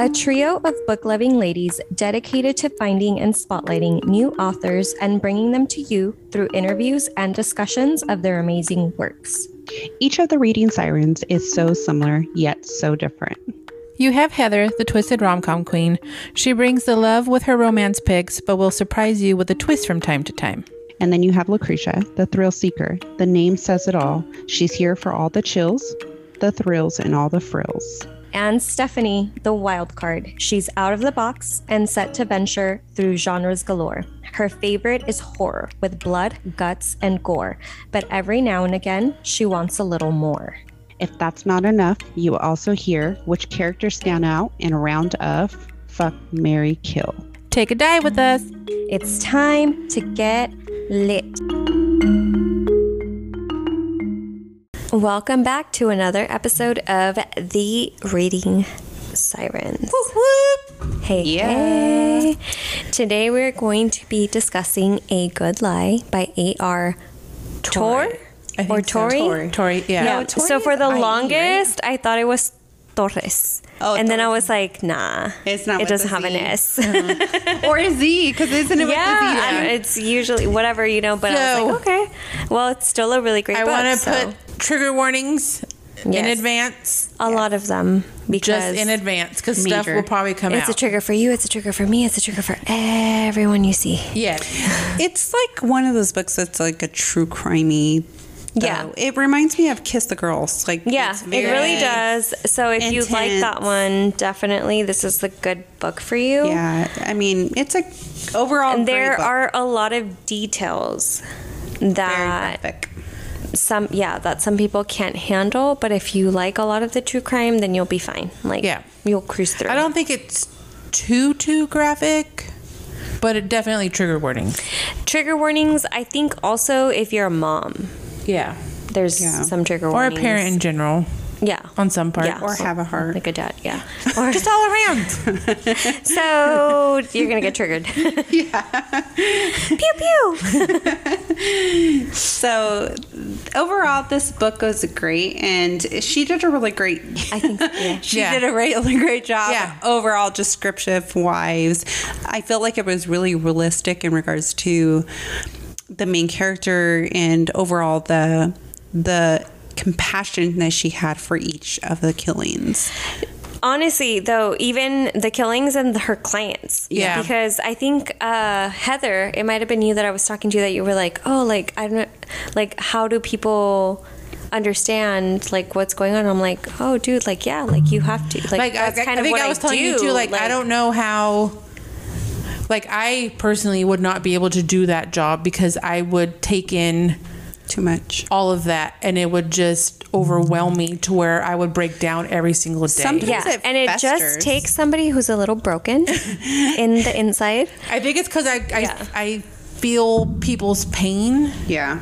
a trio of book loving ladies dedicated to finding and spotlighting new authors and bringing them to you through interviews and discussions of their amazing works. Each of the reading sirens is so similar, yet so different. You have Heather, the twisted rom com queen. She brings the love with her romance picks, but will surprise you with a twist from time to time. And then you have Lucretia, the thrill seeker. The name says it all. She's here for all the chills, the thrills, and all the frills. And Stephanie, the wild card. She's out of the box and set to venture through genres galore. Her favorite is horror with blood, guts, and gore, but every now and again, she wants a little more. If that's not enough, you will also hear which characters stand out in a round of Fuck, Mary, Kill. Take a dive with us. It's time to get lit. Welcome back to another episode of The Reading Sirens. Hey, hey. Today we're going to be discussing A Good Lie by A.R. Tor I or so. Tori. Tori, yeah. Yeah. Tori so for the IE, longest, I thought it was Torres. Oh, and then I was like, nah. It's not It doesn't have an. S. Uh-huh. or a Z, because isn't it with yeah, the Z? I don't- it's usually whatever, you know, but I was like, okay. Well, it's still a really great I book. want to so put trigger warnings in advance, a lot of them because just in advance, because stuff will probably come it's out. a trigger for you, it's a trigger for me, it's a trigger for everyone you see. Yeah, It's like one of those books that's like a true crimey. though. Yeah. It reminds me of Kiss the Girls. Like Yeah, it's it really does. So if you like that one, definitely this is the good book for you. Yeah, I mean, it's a overall. And there are a lot of details that. Some yeah that some people can't handle but if you like a lot of the true crime then you'll be fine like Yeah. you'll cruise through I don't think it's too, too graphic, but it definitely trigger warnings. trigger warnings i think also if you're a mom Yeah. there's Yeah. some trigger Or a parent in general yeah on some part. yeah Or have a heart. like a dad yeah or, Just all around. so you're gonna get triggered yeah pew pew So overall, this book was great, and she did a really great. i think yeah She Yeah. did a really great job. Yeah. Overall, descriptive wise, I felt like it was really realistic in regards to the main character and overall the the compassion that she had for each of the killings. honestly though even the killings and her clients Yeah. because i think uh heather it might have been you that i was talking to that you were like oh like i don't like how do people understand like what's going on i'm like oh dude like yeah like you have to like, like I, that's kind I of think what I was telling do. you too. Like, I don't know how. Like I personally would not be able to do that job because I would take in Too much. all of that and it would just overwhelm me to where I would break down every single day. Sometimes- yeah it and it just takes somebody who's a little broken in the inside I think it's because I I, Yeah. I feel people's pain Yeah.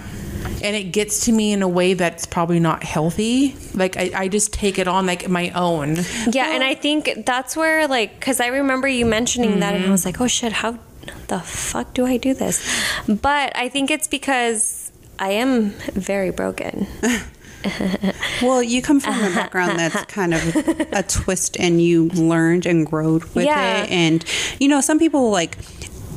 and it gets to me in a way that's probably not healthy. Like I, I just take it on like my own. Yeah, and I think that's where like because I remember you mentioning that, and I mm-hmm. was like, oh shit, how the fuck do I do this? But I think it's because I am very broken. Well, you come from a background that's kind of a twist, and you learned and growed with Yeah. it. And you know, some people like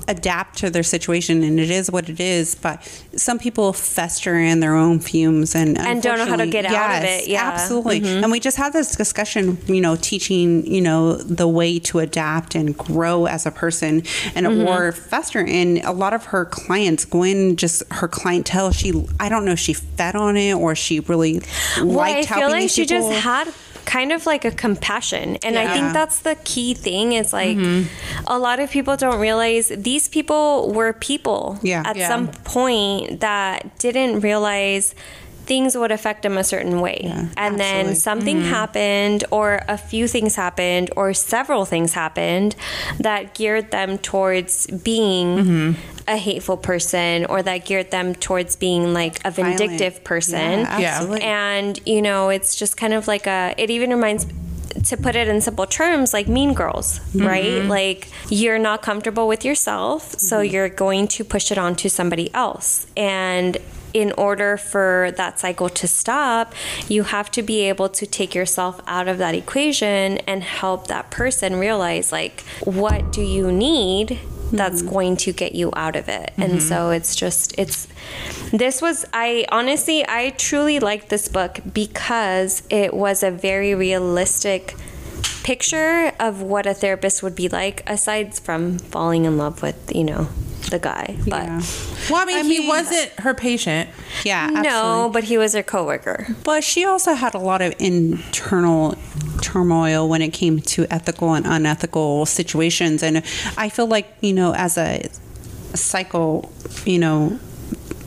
adapt to their situation, and it is what it is. But some people fester in their own fumes, and And don't know how to unfortunately- get out of it, yeah. Mm-hmm. absolutely. And we just had this discussion, you know, teaching you know the way to adapt and grow as a person, and Mm-hmm. or fester. in a lot of her clients, Gwen, just her clientele, she I don't know, if she fed on it or she really Well, I liked feel helping like these she just people. had kind of like a compassion, and I think that's the key thing. Is like mm-hmm. a lot of people don't realize these people were people Yeah. at Yeah. some point that didn't realize things would affect them a certain way. and then absolutely. something mm-hmm. happened, or a few things happened, or several things happened that geared them towards being mm-hmm. a hateful person, or that geared them towards being like a Violent. vindictive person. Yeah, Yeah. absolutely. And, you know, it's just kind of like a, it even reminds, to put it in simple terms, like mean girls, mm-hmm. right? Like you're not comfortable with yourself, so you're going to push it on to somebody else. And in order for that cycle to stop, you have to be able to take yourself out of that equation and help that person realize, like, what do you need that's mm-hmm. going to get you out of it. And mm-hmm. so it's just, it's, this was, I honestly, I truly liked this book because it was a very realistic picture of what a therapist would be like aside from falling in love with, you know, the guy. But Yeah. Well, I mean, I he mean- wasn't her patient. Yeah, absolutely. no, but he was her coworker. But she also had a lot of internal turmoil when it came to ethical and unethical situations. And I feel like, you know, as a cycle, you know,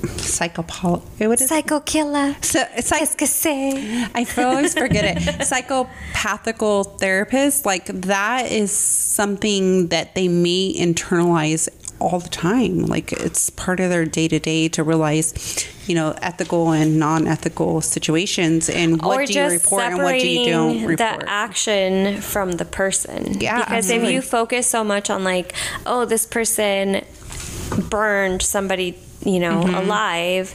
psychopol, what is Psycho killer. so it's like Qu'est-ce que c'est? I always forget it. Psychopathical therapist, like that is something that they may internalize all the time. Like it's part of their day to day to realize, you know, ethical and non ethical situations and what or do you report and what do you don't report. the action from the person. Yeah, because if you focus so much on like, oh, this person burned somebody, you know, Mm-hmm. alive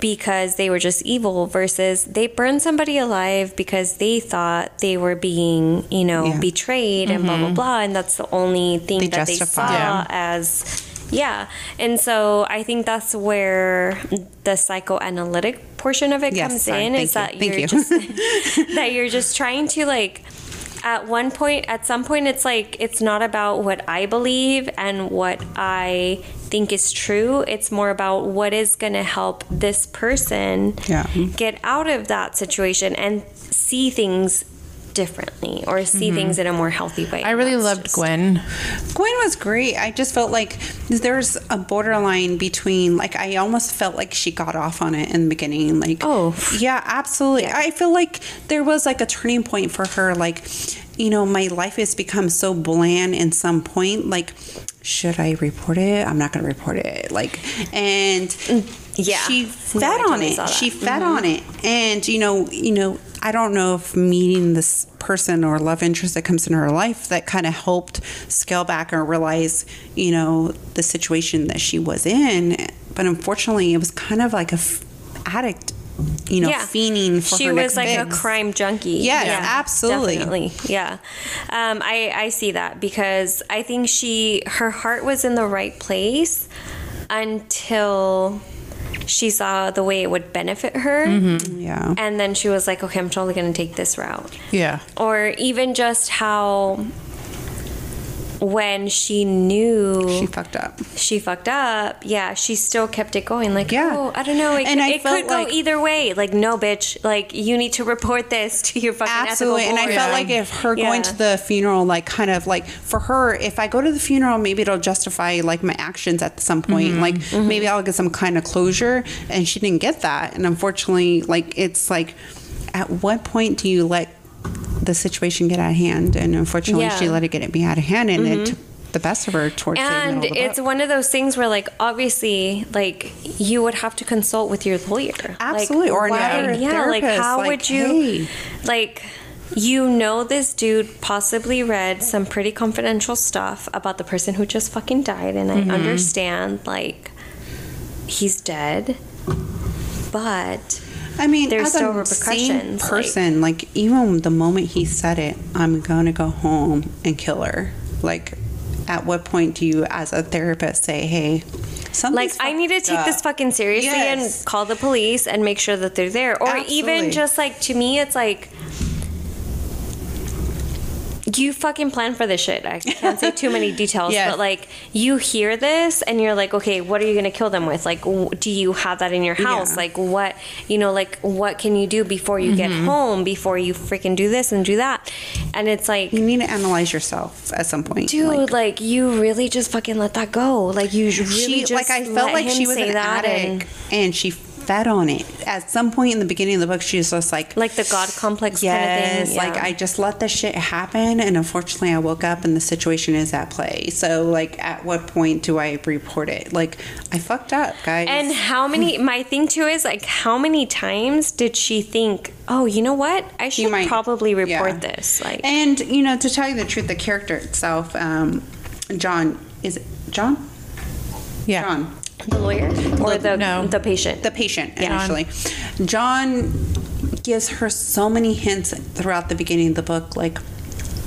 because they were just evil versus they burned somebody alive because they thought they were being, you know, Yeah. betrayed and blah blah blah and that's the only thing They that they saw Yeah. as yeah. And so I think that's where the psychoanalytic portion of it Yes, comes sorry. in is you. that you're you. just that you're just trying to like at one point at some point it's like it's not about what I believe and what I think is true. It's more about what is going to help this person Yeah. get out of that situation and see things differently or see things in a more healthy way. I really That's loved just- Gwen. Gwen was great. I just felt like there's a borderline between like I almost felt like she got off on it in the beginning. Like Oh. yeah, absolutely. I feel like there was like a turning point for her. Like you know, my life has become so bland in some point. Like should I report it? I'm not going to report it. Like and Yeah. she No, fed on it. Mm-hmm. She fed on it, and you know, you know, I don't know if meeting this person or love interest that comes in her life that kind of helped scale back or realize, you know, the situation that she was in. But unfortunately, it was kind of like a f- addict, you know, yeah. fiending for she her was like a crime junkie. Yes, absolutely. Definitely. Yeah. Um, I, I see that because I think she, her heart was in the right place until she saw the way it would benefit her. Mm-hmm. Yeah, And then she was like, okay, I'm totally going to take this route. Yeah. Or even just how when she knew she fucked up. she fucked up, yeah, she still kept it going. Like, Yeah. oh, I don't know. It, And I it felt could go either way. Like, no, bitch. Like, you need to report this to your fucking Absolutely. ethical And I felt Yeah. like if her going to the funeral, like kind of like for her, if I go to the funeral, maybe it'll justify like my actions at some point. Like Mm-hmm. maybe I'll get some kind of closure. And she didn't get that. And unfortunately, like it's like, at what point do you let the situation get out of hand? And unfortunately, Yeah. Mm-hmm. she let it get it be out of hand, and it took the best of her towards and middle of the it's book. one of those things where, like, obviously, like you would have to consult with your lawyer. Like, Absolutely. Or why- Yeah, like how like, would you, hey. like, you know, this dude possibly read some pretty confidential stuff about the person who just fucking died, and Mm-hmm. I understand, like, he's dead, but I mean, there's as still a repercussions, Same person, like, even the moment he said it, I'm going to go home and kill her. Like, at what point do you, as a therapist, say, "Hey, something's like I need to take this fucking seriously Yes. and call the police and make sure that they're there. Or even just like to me, it's like you fucking plan for this shit. I can't say too many details, Yes. but like you hear this and you're like, okay, what are you gonna kill them with? Like, w- do you have that in your house? Yeah. Like, what you know, like what can you do before you get Mm-hmm. home? Before you freaking do this and do that? And it's like. You need to analyze yourself at some point. Dude, Like, like, you really just fucking let that go. Like you really she, just like, I felt like she was an addict, and- and she fed on it. At some point in the beginning of the book, she was just like, like the god complex Yes, kind of thing. like. I just let the shit happen, and unfortunately, I woke up and the situation is at play. So, like, at what point do I report it? Like, I fucked up, guys. And how many? My thing too is like, how many times did she think, oh, you know what? I should might- probably report yeah. this. Like, and you know, to tell you the truth, the character itself, um, John, is it John? Yeah. John. The lawyer or the no. the patient? the patient Yeah. initially. John gives her so many hints throughout the beginning of the book, like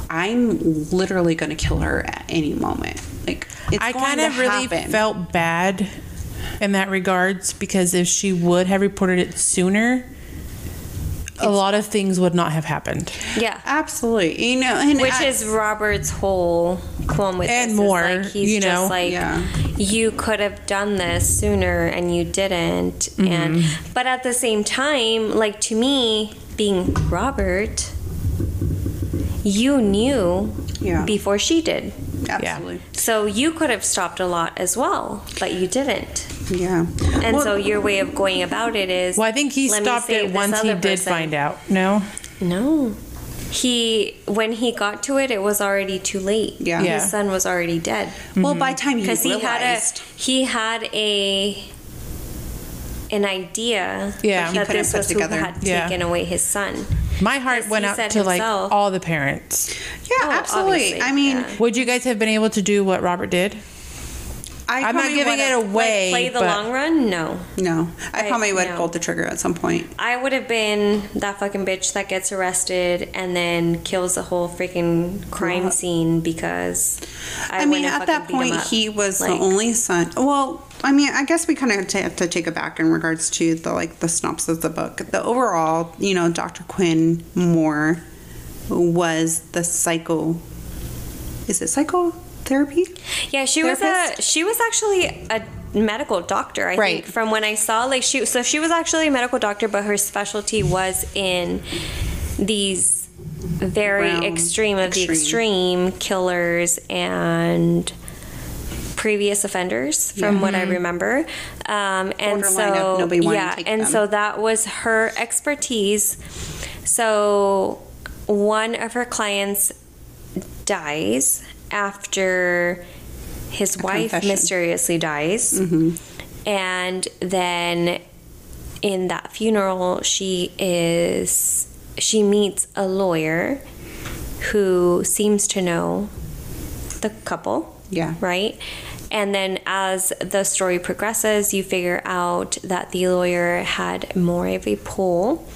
I'm literally going to kill her at any moment. Like it's I kind of really happen. felt bad in that regards because if she would have reported it sooner, a lot of things would not have happened. yeah. absolutely, you know, and Which I- is Robert's whole qualm with And this, is, more, like, he's you just know. like Yeah. you could have done this sooner and you didn't. And Mm-hmm. but at the same time, like to me, being Robert, you knew Yeah. before she did. absolutely, So you could have stopped a lot as well, but you didn't. Yeah. And Well, so your way of going about it is Well, I think he stopped it once he did person. find out. No? No. He when he got to it, it was already too late. Yeah. Yeah. His son was already dead. well, by the time he Because he had a realized, he had a an idea Yeah. That couldn't this put was who together. had Yeah. taken away his son. My heart went out said to like all the parents. yeah, Oh, absolutely. I mean, yeah. Would you guys have been able to do what Robert did? I I'm not giving it away. play the but- long run? No. No, I I- probably would have no. pulled the trigger at some point. I would have been that fucking bitch that gets arrested and then kills the whole freaking crime Well, scene because I, I, mean, wouldn't at that beat him point, up. he was Like, the only son. Well, I mean, I guess we kind of have to take it back in regards to the like the synopsis of the book. The overall, you know, Dr. Quinn Moore was the psycho. Is it psychotherapy? Yeah, she was a she was actually a medical doctor. I Right. think from when I saw like she so she was actually a medical doctor, but her specialty was in these very Realm. extreme of the Extreme. extreme killers and previous offenders from what I remember um, and Borderline so nobody wanted to yeah and them. so that was her expertise so one of her clients dies after his wife confession. mysteriously dies. Mm-hmm. And then in that funeral, she is she meets a lawyer who seems to know the couple. Yeah. Right? And then as the story progresses, you figure out that the lawyer had more of a pull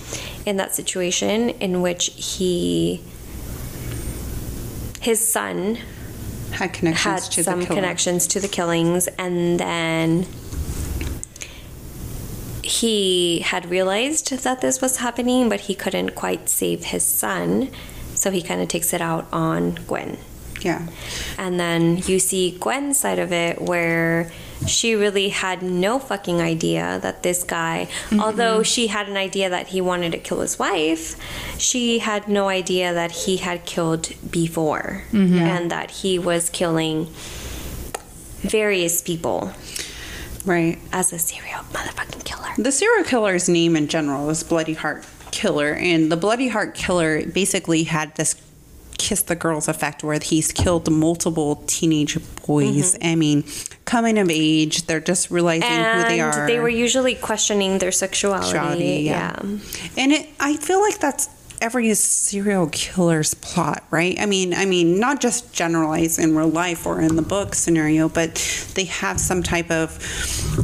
in that situation in which he his son Had connections had to some the killer. connections to the killings and then he had realized that this was happening but he couldn't quite save his son so he kind of takes it out on gwen Yeah. and then you see Gwen's side of it where she really had no fucking idea that this guy, mm-hmm. although she had an idea that he wanted to kill his wife, she had no idea that he had killed before mm-hmm. and that he was killing various people Right. as a serial motherfucking killer. The serial killer's name in general is Bloody Heart Killer, and the Bloody Heart Killer basically had this kiss the girls effect where he's killed multiple teenage boys. Mm-hmm. I mean, coming of age, they're just realizing And who they are. they were usually questioning their sexuality. Sexuality, yeah. And it, I feel like that's every serial killer's plot, right? I mean, I mean, not just generalized in real life or in the book scenario, but they have some type of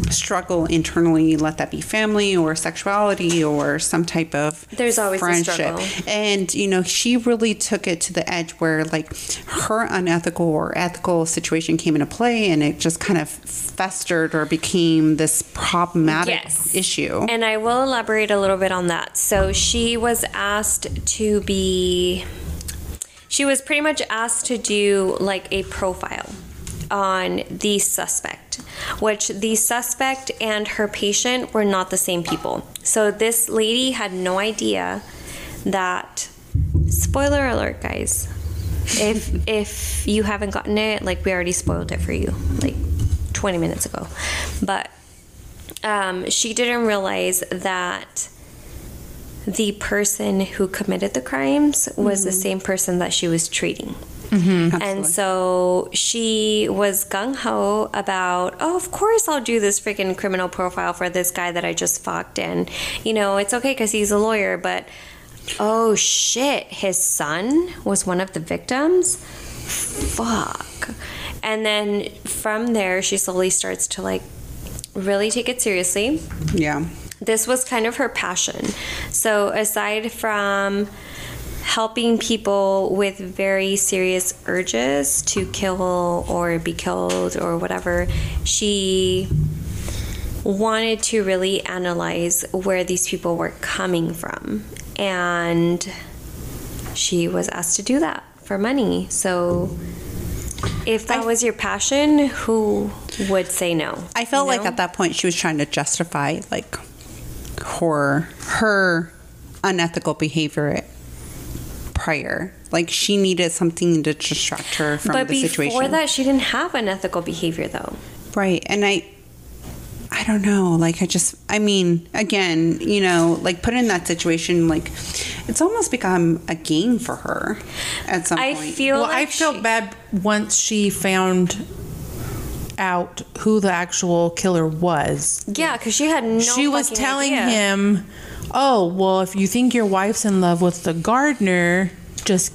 struggle internally. Let that be family or sexuality or some type of There's always a struggle. And you know, she really took it to the edge where like her unethical or ethical situation came into play, and it just kind of festered or became this problematic Yes. issue. And I will elaborate a little bit on that. So she was asked to be, she was pretty much asked to do like a profile on the suspect, which the suspect and her patient were not the same people. So this lady had no idea that, spoiler alert, guys. If if you haven't gotten it, like we already spoiled it for you, like 20 minutes ago. But um, she didn't realize that the person who committed the crimes was the mm-hmm. same person that she was treating. Mm-hmm. And so she was gung ho about, oh, of course I'll do this freaking criminal profile for this guy that I just fucked. And, you know, it's okay because he's a lawyer, but oh shit, his son was one of the victims? Fuck. And then from there, she slowly starts to like really take it seriously. Yeah. This was kind of her passion. So, aside from helping people with very serious urges to kill or be killed or whatever, she wanted to really analyze where these people were coming from. And she was asked to do that for money. So, if that was your passion, who would say no? I felt You like at that point she was trying to justify like her her unethical behavior prior. Like she needed something to distract her from but the before situation. that, she didn't have unethical behavior, though. Right. And I I don't know. Like I just I mean, again, you know, like put in that situation like it's almost become a game for her at some I point. feel Well, like I felt she- bad once she found out who the actual killer was. Yeah, because she had no. she was telling idea. him, "Oh, well, if you think your wife's in love with the gardener, just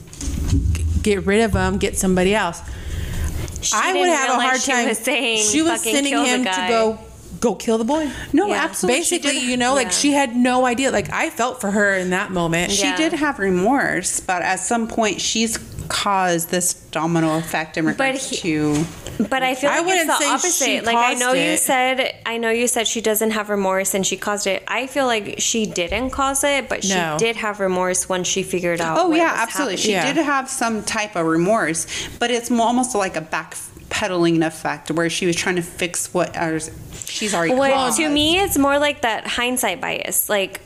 get rid of him, get somebody else." She I would have a hard she time. Was saying she was sending kill the him to go go kill the boy. no, Yeah. absolutely. Basically, you know, like yeah. she had no idea. Like I felt for her in that moment. Yeah. She did have remorse, but at some point she's caused this domino effect in regards he- to But I feel I like wouldn't it's the say opposite. she Like I caused know you said, I know you said she doesn't have remorse and she caused it. I feel like she didn't cause it, but she No. did have remorse when she figured out. Oh what yeah, was absolutely. happening. She Yeah. did have some type of remorse, but it's almost like a backpedaling effect where she was trying to fix what she's already Well, caused. to me, it's more like that hindsight bias. Like hi-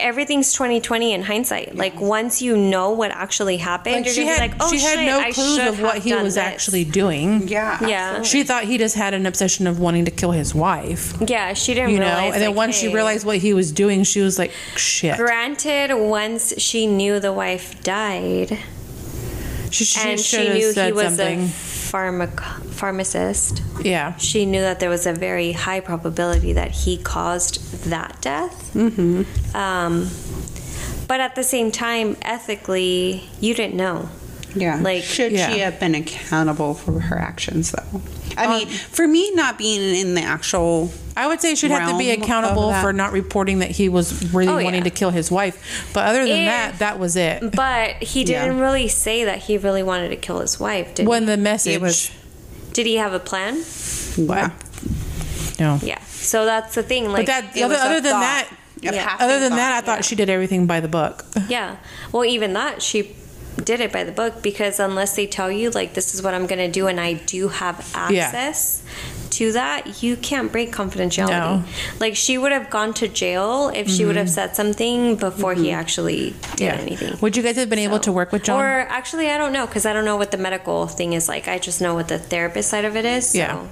everything's 2020 in hindsight. Like once you know what actually happened, Like you're she had, be like, oh she shit, had no I clues of what he was this. actually doing. yeah, Yeah. absolutely. She thought he just had an obsession of wanting to kill his wife. Yeah, she didn't You know, realize. and then like, once she realized what he was doing, she was like, "Shit." Granted, once she knew the wife died, She, she and she should have knew he said was something. a pharmac- pharmacist, yeah. she knew that there was a very high probability that he caused that death. Mm-hmm. Um, but at the same time, ethically, you didn't know. Yeah. Like- should Yeah. she have been accountable for her actions though? I mean, for me not being in the actual I would say she'd have to be realm of accountable that. for not reporting that he was really Oh, wanting yeah. to kill his wife. But other than If- that, that was it. But he Yeah. didn't really say that he really wanted to kill his wife, did When he? the message was- Did he have a plan? yeah. no. Yeah. So that's the thing. Like, But that It other, was a other than thought, that, a Yeah. passing other than thought. that, I thought she did everything by the book. Yeah. Well, even that, she did it by the book because unless they tell you, like, this is what I'm going to do and I do have Yeah. access to that, you can't break confidentiality. No. Like, she would have gone to jail if she would have said something before he actually did Mm-hmm. Yeah. anything. Would you guys have been able to work with John? Or actually, I don't know because I don't know what the medical thing is like. I just know what the therapist side of it is. So. Yeah.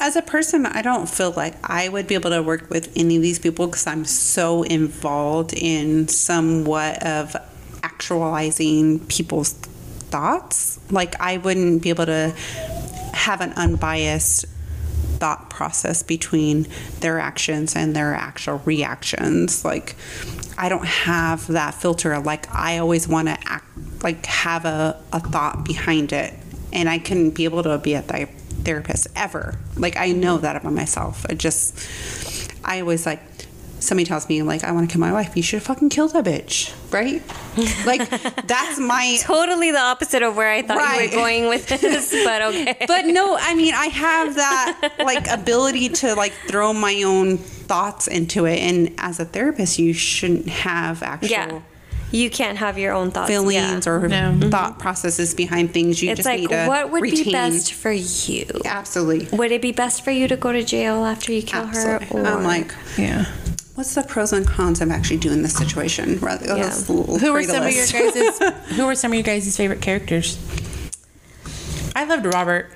As a person, I don't feel like I would be able to work with any of these people because I'm so involved in somewhat of actualizing people's thoughts. Like, I wouldn't be able to have an unbiased thought process between their actions and their actual reactions. Like, I don't have that filter. Like, I always want to act, like, have a, a thought behind it. And I couldn't be able to be a thi- therapist ever. Like, I know that about myself. I just, I always like, somebody tells me, like, I want to kill my wife. You should have fucking killed that bitch, right? Like, that's my. Totally the opposite of where I thought you Right. were going with this, but okay. but no, I mean, I have that like ability to like throw my own thoughts into it. And as a therapist, you shouldn't have actual yeah. You can't have your own thoughts. feelings yeah. or No. Mm-hmm. thought processes behind things. You It's just like, need to what would retain. be best for you? Absolutely. Would it be best for you to go to jail after you kill Absolutely. her? Or I'm like, yeah. What's the pros and cons of actually doing this situation? Rather, Yeah. let's Who were create a some of your list. guys' Who were some of your guys' favorite characters? I loved Robert.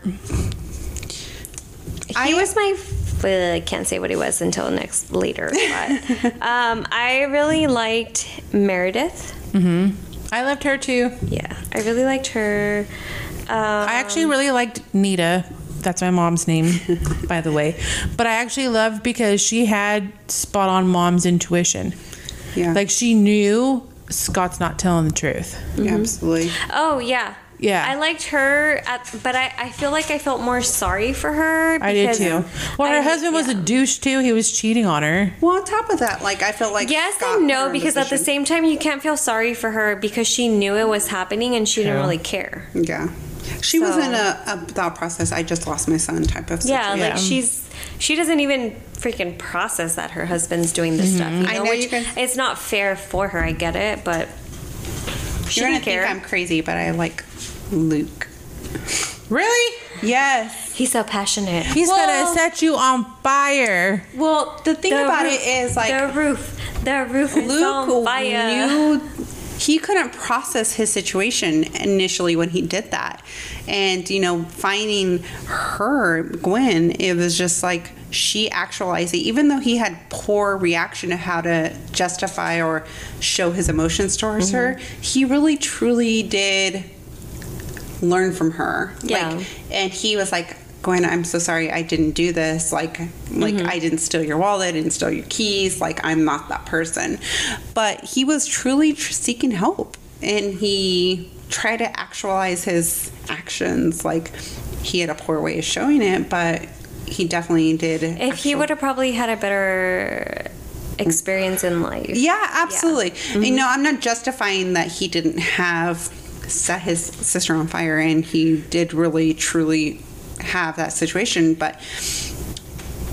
he was my. f- uh, I can't say what he was until next later, but um, I really liked Meredith. I loved her too. Yeah, I really liked her. Um, I actually really liked Nita. That's my mom's name, by the way. But I actually loved because she had spot on mom's intuition. Yeah. Like she knew Scott's not telling the truth. Yeah, absolutely. Oh yeah, Yeah. I liked her, at, but I, I feel like I felt more sorry for her. I did too. Well, her I- husband was a douche too. He was cheating on her. Well, on top of that, like I felt like Yes Scott and no, her in because at the same time, you can't feel sorry for her because she knew it was happening and she didn't really care. Yeah. She was So- in a, a thought process. I just lost my son type of Yeah, like Yeah. she's she doesn't even freaking process that her husband's doing this stuff. You mm-hmm. know, I know which you guys- it's not fair for her. I get it, but she You're gonna didn't care. think I'm crazy, but I like Luke. Really? Yes. He's so passionate. He's Well- gonna set you on fire. Well, the thing The about roof- it is like the roof, the roof Luke is on Luke fire. knew he couldn't process his situation initially when he did that. And, you know, finding her, Gwen, it was just like she actualized it. Even though he had poor reaction to how to justify or show his emotions towards her, Mm-hmm. he really truly did learn from her. Yeah. Like, and he was like, Gwen, I'm so sorry I didn't do this. Like, like Mm-hmm. I didn't steal your wallet, I didn't steal your keys. Like, I'm not that person. But he was truly tr- seeking help, and he tried to actualize his actions. Like, he had a poor way of showing it, but he definitely did. If he would have probably had a better experience in life. Yeah, absolutely. Mm-hmm. You know, I'm not justifying that he didn't have set his sister on fire and he did really truly have that situation, but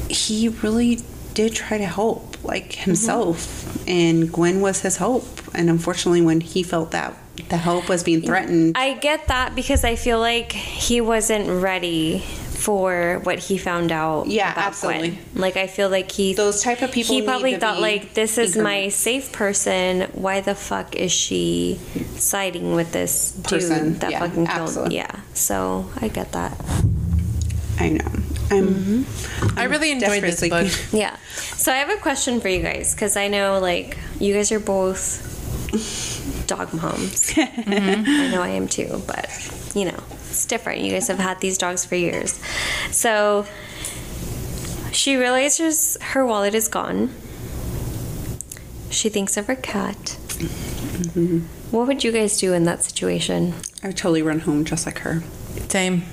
he really did try to help like mm-hmm. himself and Gwen was his hope. And unfortunately when he felt that the help was being threatened, I get that because I feel like he wasn't ready for what he found out. Yeah, about absolutely. Gwen. Like I feel like he Those type of people He probably thought like this is my safe person. Why the fuck is she siding with this dude that Yeah, fucking killed? absolutely. Yeah. So I get that. I know. I'm Mm-hmm. I really enjoyed this desperately- book. Yeah. So I have a question for you guys because I know like you guys are both dog moms. I know I am too, but you know, it's different. You guys have had these dogs for years. So she realizes her wallet is gone. She thinks of her cat. What would you guys do in that situation? I would totally run home just like her. Same.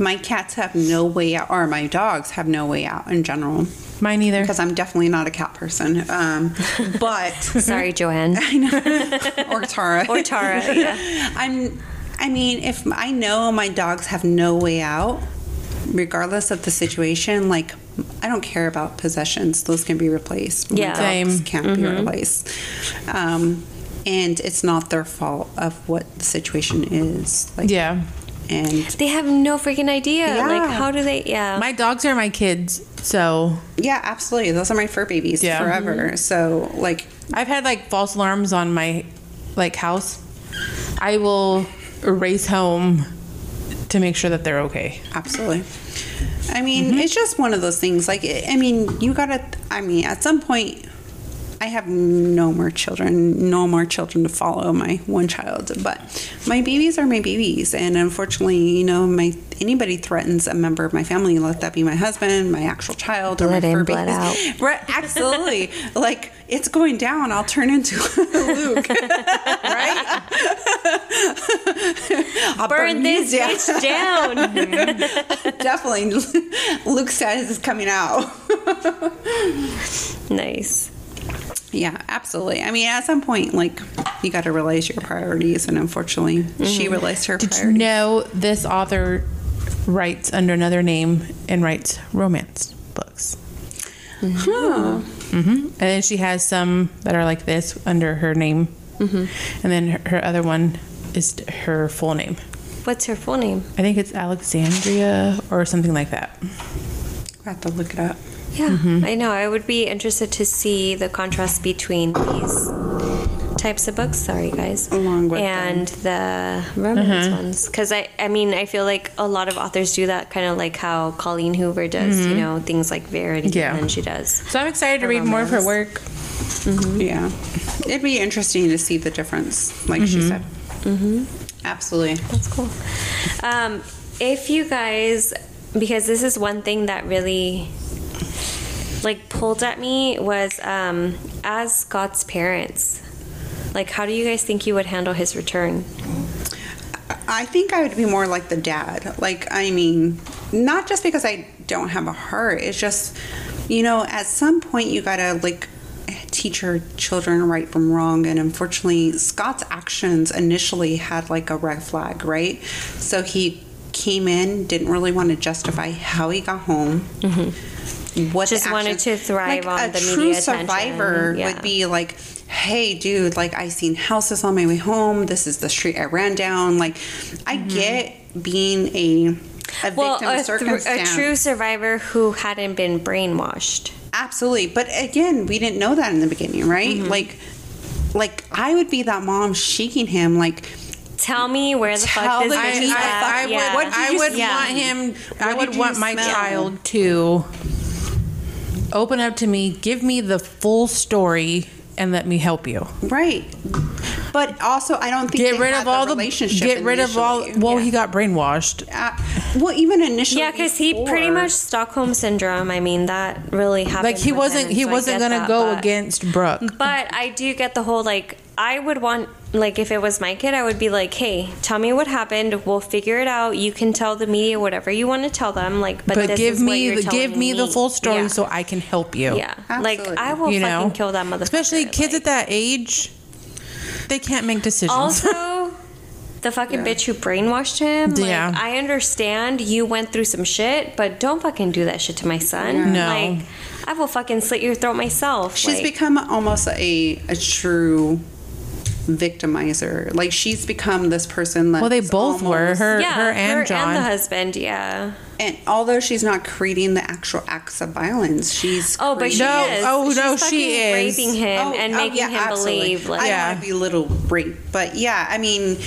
My cats have no way out, or my dogs have no way out in general, Mine either. because I'm definitely not a cat person. Um, but Sorry, Joanne. or Tara, Or Tara, yeah. I'm. I mean, if I know my dogs have no way out, regardless of the situation, like I don't care about possessions; those can be replaced. My Yeah. dogs Same. Mm-hmm. can't be replaced. Um, and it's not their fault of what the situation is. Like, Yeah. And They have no freaking idea. Yeah. Like, how do they? Yeah. My dogs are my kids, so yeah, absolutely, those are my fur babies Yeah. forever. Mm-hmm. So, like, I've had like false alarms on my like house. I will race home to make sure that they're okay. Absolutely. I mean, mm-hmm. it's just one of those things. Like, I mean, you gotta, I mean, at some point, I have no more children, no more children to follow my one child, but my babies are my babies. And unfortunately, you know, my anybody threatens a member of my family, let that be my husband, my actual child, or Blood my in, fur blood out. Right, absolutely. like, it's going down. I'll turn into Luke. right? I'll Burn you this down. bitch down. Definitely. Luke's status is coming out. nice. Yeah, absolutely. I mean, at some point, like, you got to realize your priorities. And unfortunately, she mm-hmm. realized her Did you know this author writes under another name and writes romance books? Huh. hmm And then she has some that are like this under her name, mm-hmm. and then her, her other one is her full name. What's her full name? I think it's Alexandria or something like that. I have to look it up. Yeah, Mm-hmm. I know. I would be interested to see the contrast between these types of books. Sorry, guys. Along with and the romance Uh-huh. ones, because I, I mean, I feel like a lot of authors do that, kind of like how Colleen Hoover does. You know, things like Verity, Mm-hmm. Yeah. and then she does. So I'm excited to read more of her romance. work. Yeah. It'd be interesting to see the difference, like she said. Mm-hmm. Absolutely. That's cool. Um, if you guys, because this is one thing that really like pulled at me was um, as Scott's parents. Like, how do you guys think you would handle his return? I think I would be more like the dad. Like, I mean, not just because I don't have a heart. It's just, you know, at some point you gotta like teach your children right from wrong. And unfortunately, Scott's actions initially had like a red flag, right? So he came in, didn't really want to justify how he got home. What the Just wanted to thrive like on a the true media attention. survivor Yeah. would be like, "Hey, dude, like I seen houses on my way home. This is the street I ran down." Like, I get being a a well, victim a, of circumstance. a true survivor who hadn't been brainwashed. Absolutely, but again, we didn't know that in the beginning, right? Mm-hmm. Like, like I would be that mom shaking him, like, Tell me where the Tell fuck this the bitch I, is I, I yeah. would, What I would smell? want him. I would did you want my smell? child to open up to me, give me the full story, and let me help you. right. But also, I don't think Get they rid had of all the relationship. Get rid of all. Well, Yeah. he got brainwashed. Uh, well, even initially, Yeah, because he pretty much Stockholm syndrome. I mean, that really happened. Like he wasn't. him, He so wasn't gonna that, go but- against Brooke. But I do get the whole like I would want like if it was my kid, I would be like, hey, tell me what happened. We'll figure it out. You can tell the media whatever you want to tell them. Like, but, But, this give is what me you're the give telling me the full story Yeah. so I can help you. yeah, like I will You fucking know, kill that motherfucker. especially kids like- at that age. They can't make decisions. Also, the fucking bitch who brainwashed him. Like, Yeah. I understand you went through some shit, but don't fucking do that shit to my son. No. Like, I will fucking slit your throat myself. She's like, become almost a a true victimizer. Like she's become this person that well, they both were her, yeah, her and John. and the husband. Yeah. And although she's not creating the actual acts of violence, she's Oh, but she creating- No, is. oh, She's no, she is. raping him Oh, and oh, making yeah, him absolutely. believe like I Yeah. don't want to be little rape, but yeah, I mean,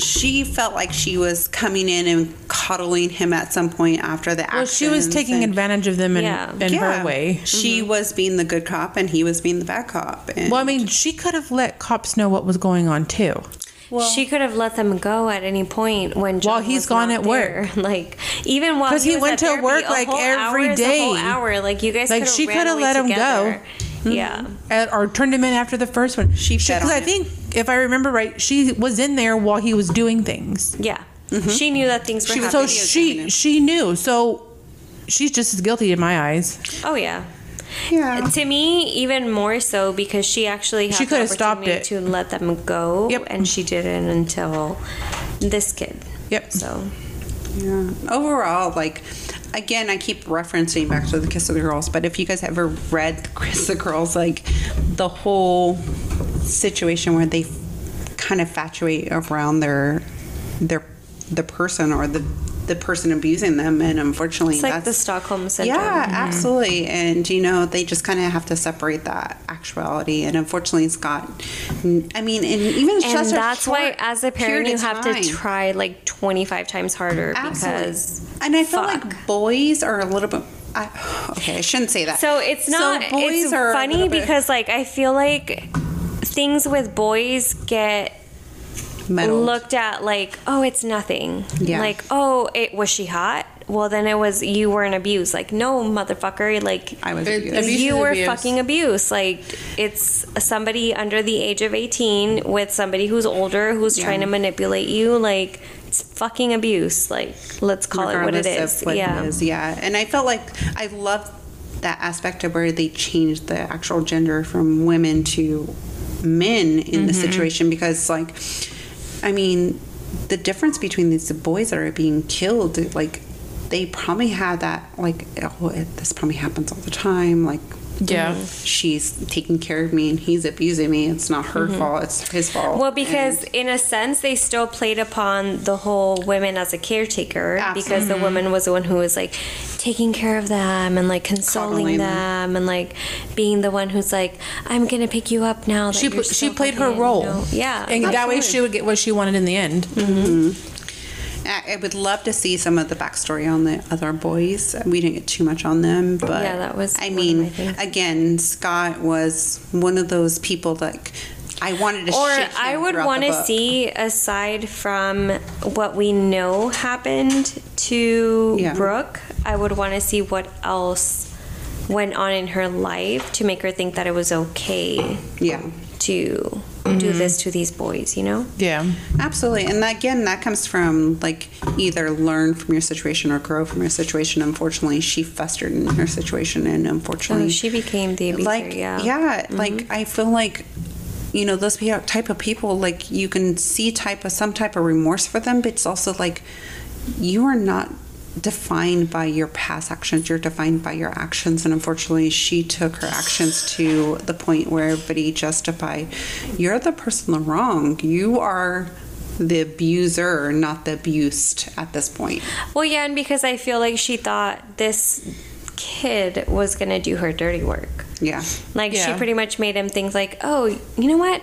she felt like she was coming in and coddling him at some point after the well, she was taking and- advantage of them in, Yeah. in Yeah. her way. She mm-hmm. was being the good cop and he was being the bad cop. And Well, I mean, she could have let cops know what was going on too. she could have let them go at any point when John While he's was gone not at work. Like even while 'Cause he was Cuz he went at to therapy, work, like, whole every hour a whole day. hour. Like you guys, Like, she could have away let him go. Together. Yeah. Uh, or turned him in after the first one. She fed because on I it. think if I remember right, she was in there while he was doing things. Yeah. She knew that things were She was- So happening. she she knew. So she's just as guilty in my eyes. oh yeah. yeah. To me, even more so because she actually had She the could have stopped opportunity it. to let them go, Yep. and she didn't until this kid. Yep. So Yeah. Overall, like, again, I keep referencing back to the Kiss of the Girls, but if you guys ever read Kiss of the Girls, like, the whole situation where they kind of fatuate around their their the person or the the person abusing them, and unfortunately, it's like that's the Stockholm syndrome. yeah, mm-hmm. absolutely. And you know, they just kind of have to separate that actuality. And unfortunately, it's got I mean, and even and that's why as a parent you have time. to try like 25 times harder Absolutely. because and I feel fuck. like boys are a little bit. I, okay, I shouldn't say that. so it's not So boys it's are funny bit because like i feel like things with boys get meddled. looked at like oh it's nothing Yeah. like oh it was she hot well then it was you weren't abused like no motherfucker like I was It- abused. abuse you is were abuse. fucking abused. Like it's somebody under the age of 18 with somebody who's older who's Yeah. trying to manipulate you. Like it's fucking abuse. Like let's call it what it regardless is. of what yeah. it is. Yeah. And I felt like I loved that aspect of where they changed the actual gender from women to men in Mm-hmm. the situation because, like, I mean, the difference between these boys that are being killed, like, they probably had that, like, oh, this probably happens all the time. Like, Yeah. she's taking care of me and he's abusing me. It's not her fault, it's his fault. Mm-hmm. Well, because And- in a sense, they still played upon the whole women as a caretaker because the woman was the one who was like taking care of them and like consoling them, them. and like being the one who's like, I'm gonna pick you up now. That She you're pl- she played her role. you know? Yeah. And that way she would get what she wanted in the end. I I would love to see some of the backstory on the other boys. We didn't get too much on them, but Yeah, that was I mean, again, Scott was one of those people that I wanted to. or I would want to see, aside from what we know happened to Yeah. Brooke, I would want to see what else went on in her life to make her think that it was okay Yeah, to do mm-hmm. this to these boys, you know? Yeah. Absolutely. And again, that comes from like either learn from your situation or grow from your situation. Unfortunately, she festered in her situation and unfortunately Oh, she became the abuser, like yeah. yeah, like mm-hmm. I feel like you know those type of people like you can see type of some type of remorse for them but it's also like you are not defined by your past actions you're defined by your actions and unfortunately she took her actions to the point where everybody justify you're the person wrong you are the abuser not the abused at this point Well, yeah, and because I feel like she thought this kid was going to do her dirty work. yeah Like, she pretty much made him think, like, oh, you know what?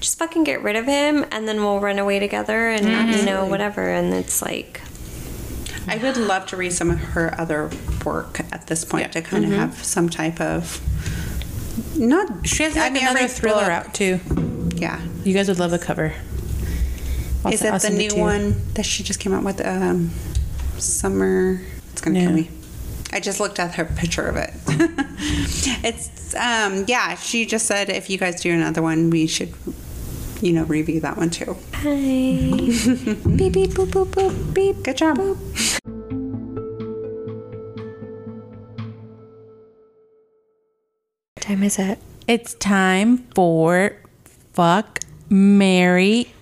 Just fucking get rid of him and then we'll run away together and, you know, mm-hmm. whatever. And it's like, I would love to read some of her other work at this point Yeah. to kind of have some type of not. She has like another thriller book- out too. Yeah, You guys would love the cover. I'll is it the new you. one that she just came out with? Um, summer. It's gonna kill me. I just looked at her picture of it. it's um yeah. She just said if you guys do another one, we should, you know, review that one too. hi. beep, beep, boop, boop, boop, beep. Good job. What time is it? It's time for fuck Mary.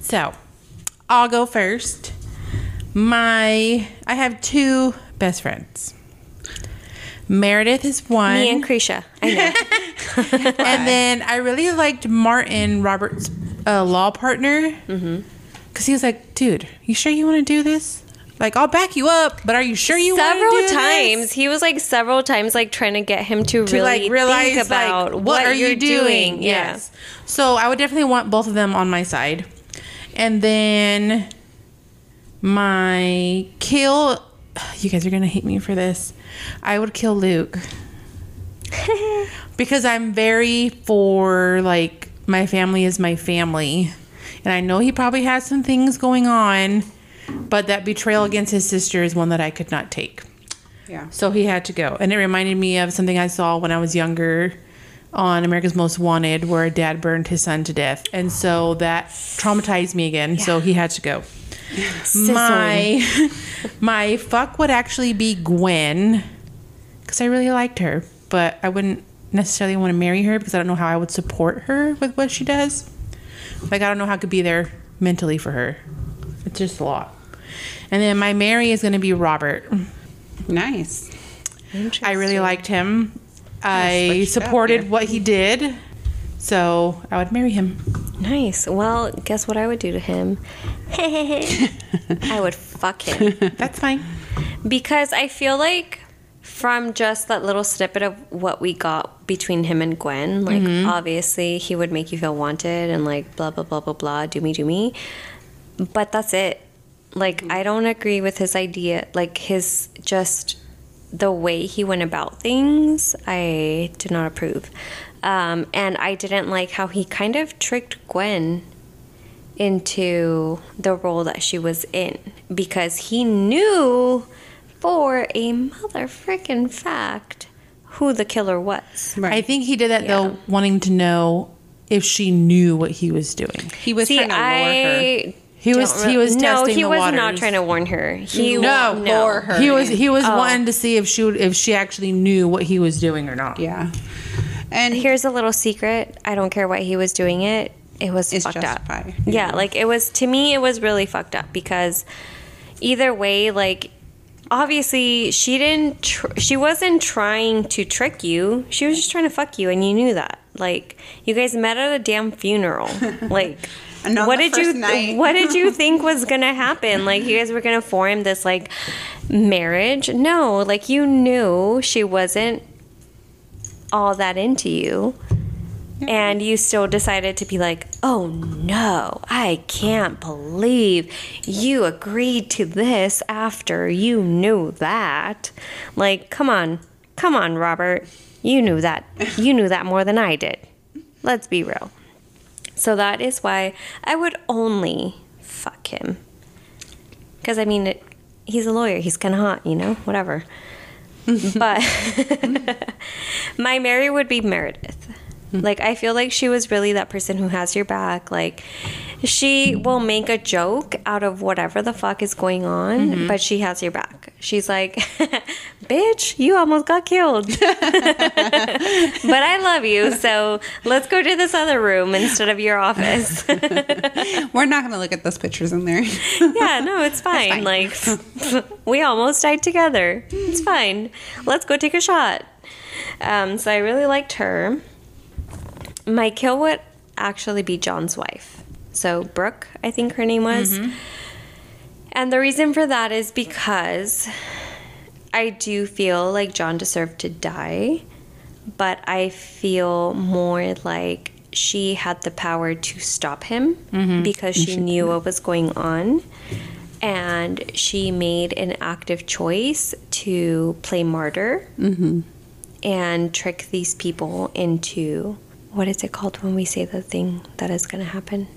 So, I'll go first. My I have two best friends. Meredith is one. Me and Krisha. I know. and then I really liked Martin Roberts' uh, law partner because he was like, "Dude, you sure you want to do this? Like, I'll back you up, but are you sure you want to several do this?" times. He was like several times like trying to get him to, to really like realize think about like, what, are you're you doing? Yeah. Yes. So I would definitely want both of them on my side, and then my kill. You guys are gonna hate me for this. I would kill Luke because I'm very for like my family is my family, and I know he probably has some things going on, but that betrayal against his sister is one that I could not take. Yeah. So he had to go. And it reminded me of something I saw when I was younger on America's Most Wanted where a dad burned his son to death. And so that traumatized me again. So he had to go. My my fuck would actually be Gwen cuz I really liked her, but I wouldn't necessarily want to marry her because I don't know how I would support her with what she does. Like I don't know how I could be there mentally for her. It's just a lot. And then my Mary is going to be Robert. Nice. I really liked him. I switched up supported what he did. So I would marry him. Nice. Well, guess what I would do to him? I would fuck him. That's fine. Because I feel like from just that little snippet of what we got between him and Gwen, like mm-hmm. obviously he would make you feel wanted and like blah blah blah blah blah, do me do me. But that's it. Like I don't agree with his idea, like his just the way he went about things. I did not approve, um, and I didn't like how he kind of tricked Gwen into the role that she was in because he knew for a mother freaking fact who the killer was. I think he did that Yeah. though, wanting to know if she knew what he was doing. He was See, trying to lure her. He was- don't he was no, testing he the was not trying to warn her. He No, no. her. He was he was Oh. wanting to see if she would, if she actually knew what he was doing or not. Yeah. And Here's a little secret. I don't care why he was doing it. It was fucked up. Yeah, like it was to me it was really fucked up because either way like obviously she didn't tr- she wasn't trying to trick you. She was just trying to fuck you and you knew that. Like you guys met at a damn funeral. Like what did you what did you think was going to happen? Like you guys were going to form this like marriage? No, like you knew she wasn't all that into you. And you still decided to be like, oh no, I can't believe you agreed to this after you knew that. Like, come on, come on, Robert. You knew that. You knew that more than I did. Let's be real. So that is why I would only fuck him. Because, I mean, it, he's a lawyer. He's kind of hot, you know? Whatever. but my Mary would be Meredith. Hmm. Like I feel like she was really that person who has your back. Like she will make a joke out of whatever the fuck is going on, mm-hmm. but she has your back. She's like, "Bitch, you almost got killed." but I love you, so let's go to this other room instead of your office. We're not going to look at those pictures in there. yeah, no, it's fine. fine. Like we almost died together. It's fine. Let's go take a shot. Um, so I really liked her. My kill would actually be John's wife. So Brooke, I think her name was. And the reason for that is because I do feel like John deserved to die, but I feel more like she had the power to stop him mm-hmm. because she knew what was going on. And she made an active choice to play martyr mm-hmm. and trick these people into what is it called when we say the thing that is going to happen?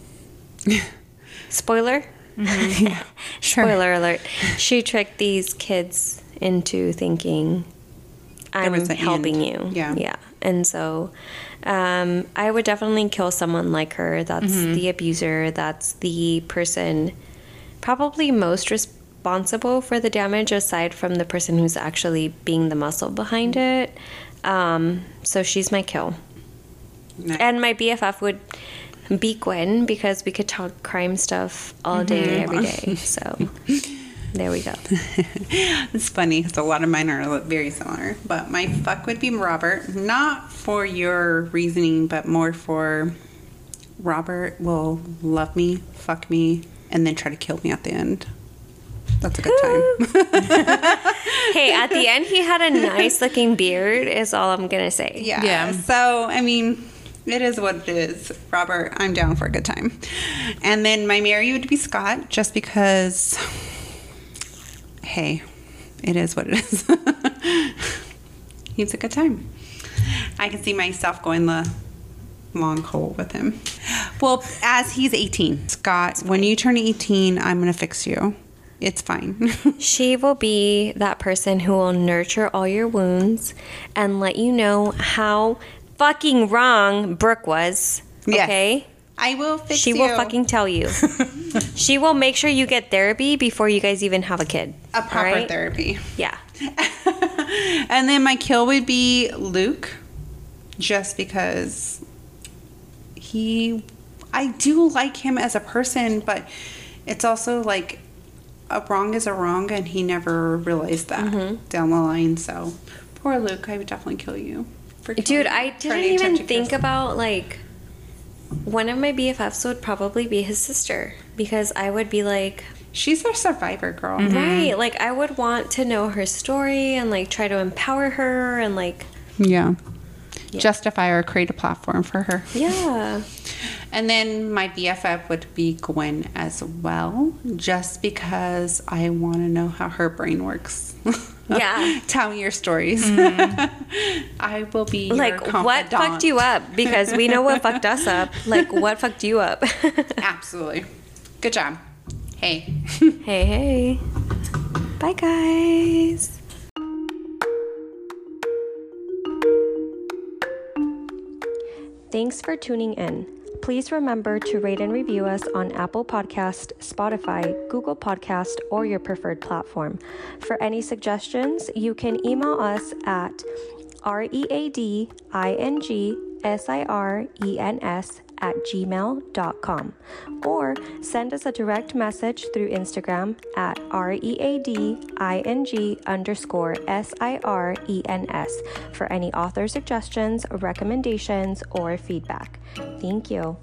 Spoiler? Mm-hmm. Spoiler alert. She tricked these kids into thinking I'm helping end. you. Yeah. Yeah. And so um, I would definitely kill someone like her. That's Mm-hmm. the abuser. That's the person probably most responsible for the damage aside from the person who's actually being the muscle behind it. Um, so she's my kill. Nice. And my BFF would be Gwen because we could talk crime stuff all day, every day. So there we go. It's funny because a lot of mine are very similar. But my fuck would be Robert, not for your reasoning, but more for Robert will love me, fuck me, and then try to kill me at the end. That's a good time. Hey, at the end, he had a nice looking beard, is all I'm going to say. yeah. Yeah. So, I mean, it is what it is. Robert, I'm down for a good time. And then my Mary would be Scott, just because, hey, it is what it is. He's a good time. I can see myself going the long haul with him. Well, as he's 18, Scott, when you turn 18, I'm going to fix you. It's fine. She will be that person who will nurture all your wounds and let you know how fucking wrong Brooke was. Yes. Okay? I will fix you. She you. will fucking tell you. she will make sure you get therapy before you guys even have a kid. a proper alright? therapy. Yeah. and then my kill would be Luke, just because he, I do like him as a person, but it's also like a wrong is a wrong, and he never realized that Mm-hmm. down the line. So poor Luke, I would definitely kill you. For Dude, I didn't even think about like one of my BFFs would probably be his sister because I would be like, She's a survivor girl. Mm-hmm. right, like I would want to know her story and like try to empower her and like, Yeah. Justify or create a platform for her. yeah. And then my BFF would be Gwen as well, just because I want to know how her brain works. Yeah. Tell me your stories. Hmm. I will be your Like, what fucked you up? Because we know what fucked us up. Like, what fucked you up? Absolutely. Good job. Hey. hey, hey. Bye, guys. Thanks for tuning in. Please remember to rate and review us on Apple Podcast, Spotify, Google Podcast, or your preferred platform. For any suggestions, you can email us at sirens at gmail.com or send us a direct message through Instagram at reading underscore sirens for any author suggestions, recommendations, or feedback. Thank you.